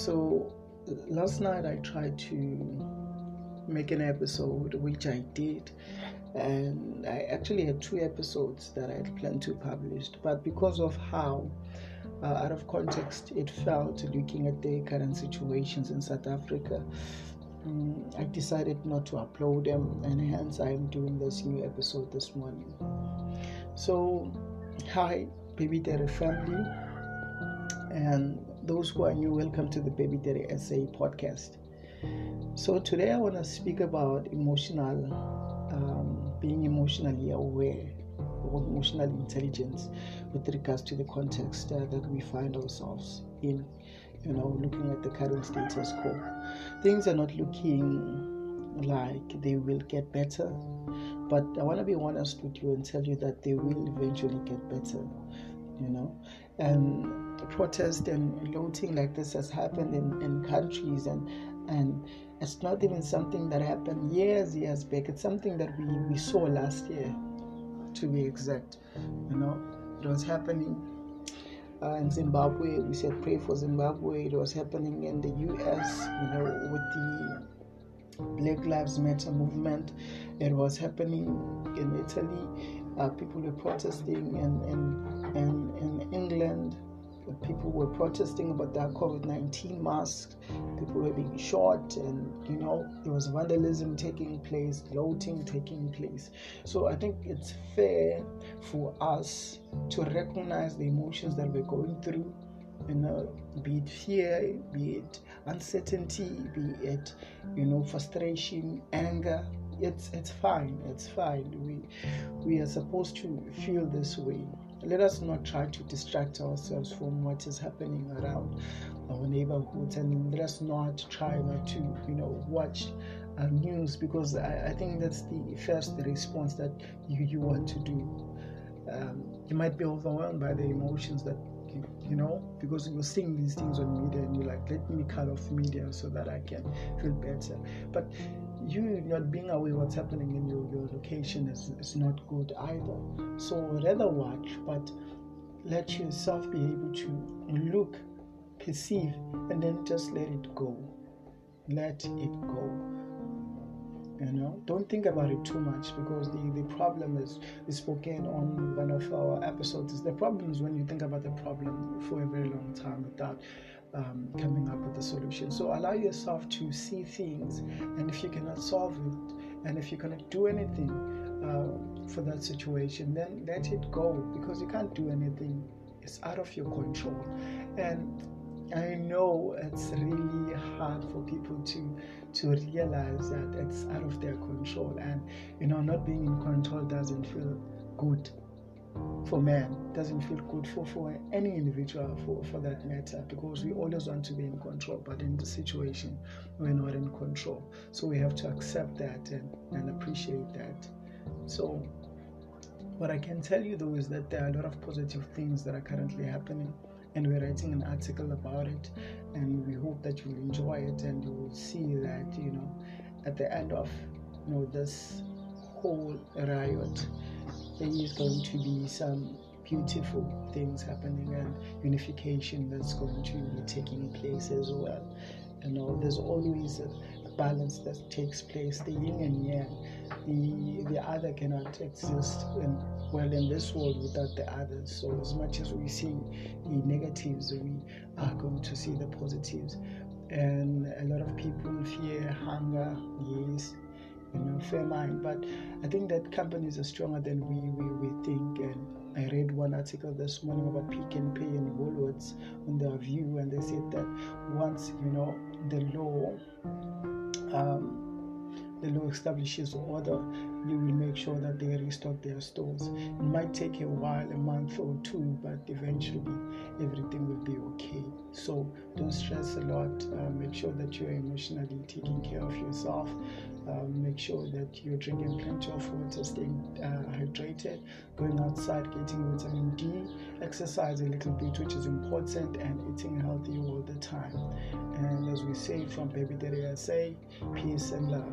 So last night I tried to make an episode, which I did, and I actually had two episodes that I had planned to publish, but because of how uh, out of context it felt looking at the current situations in South Africa. Um, I decided not to upload them, and hence I am doing this new episode this morning. So, hi, Baby Daddy family, and those who are new, welcome to the Baby Daddy Essay podcast. So, today I want to speak about emotional, um, being emotionally aware or emotional intelligence with regards to the context uh, that we find ourselves in. You know, looking at the current status quo, things are not looking like they will get better. But I want to be honest with you and tell you that they will eventually get better. You know, and protest and looting like this has happened in, in countries and and it's not even something that happened years years back it's something that we, we saw last year to be exact you know it was happening uh, in Zimbabwe. We said pray for Zimbabwe. It was happening in the U.S. You know, with the Black Lives Matter movement. It was happening in Italy. Uh, people were protesting in in, in, in England people were protesting about the COVID 19 masks, people were being shot, and you know, there was vandalism taking place, looting taking place. So I think it's fair for us to recognize the emotions that we're going through. You know, be it fear, be it uncertainty, be it, you know, frustration, anger, it's it's fine it's fine we we are supposed to feel this way let us not try to distract ourselves from what is happening around our neighborhoods and let us not try not to you know watch uh, news because I, I, think that's the first response that you, you want to do. Um, you might be overwhelmed by the emotions that you, you know because you're seeing these things on media and you're like let me cut off media so that i can feel better. But you not being aware what's happening in your, your location is, is not good either. So rather watch, but let yourself be able to look, perceive, and then just let it go. Let it go. You know, don't think about it too much because the, the problem is we spoken on one of our episodes. The problem is when you think about the problem for a very long time without um, coming up with a solution. So allow yourself to see things, and if you cannot solve it, and if you cannot do anything uh, for that situation, then let it go because you can't do anything. It's out of your control, and I know it's really hard for people to to realize that it's out of their control, and you know, not being in control doesn't feel good for man doesn't feel good for, for any individual for, for that matter because we always want to be in control but in the situation we're not in control. So we have to accept that and, and appreciate that. So what i can tell you though is that there are a lot of positive things that are currently happening and we're writing an article about it and we hope that you'll enjoy it and you will see that you know at the end of you know this whole riot there is going to be some beautiful things happening and unification that's going to be taking place as well. You know, there's always a balance that takes place, the yin and yang. The the other cannot exist well in this world without the others. So as much as we see the negatives, we are going to see the positives. And a lot of people fear hunger, yes, you know, famine. But I think that companies are stronger than we, we, we think. And I read one article this morning about Pick and Woolworths on their view, and they said that once, you know, the law um, the law establishes order, you will make sure that they restock their stores. It might take a while, a month or two, but eventually everything will be okay. So don't stress a lot. Uh, make sure that you're emotionally taking care of yourself. Um, make sure that you're drinking plenty of water, staying uh, hydrated, going outside, getting vitamin D, exercise a little bit, which is important, and eating healthy all the time. And as we say from Baby Daddy, I say peace and love.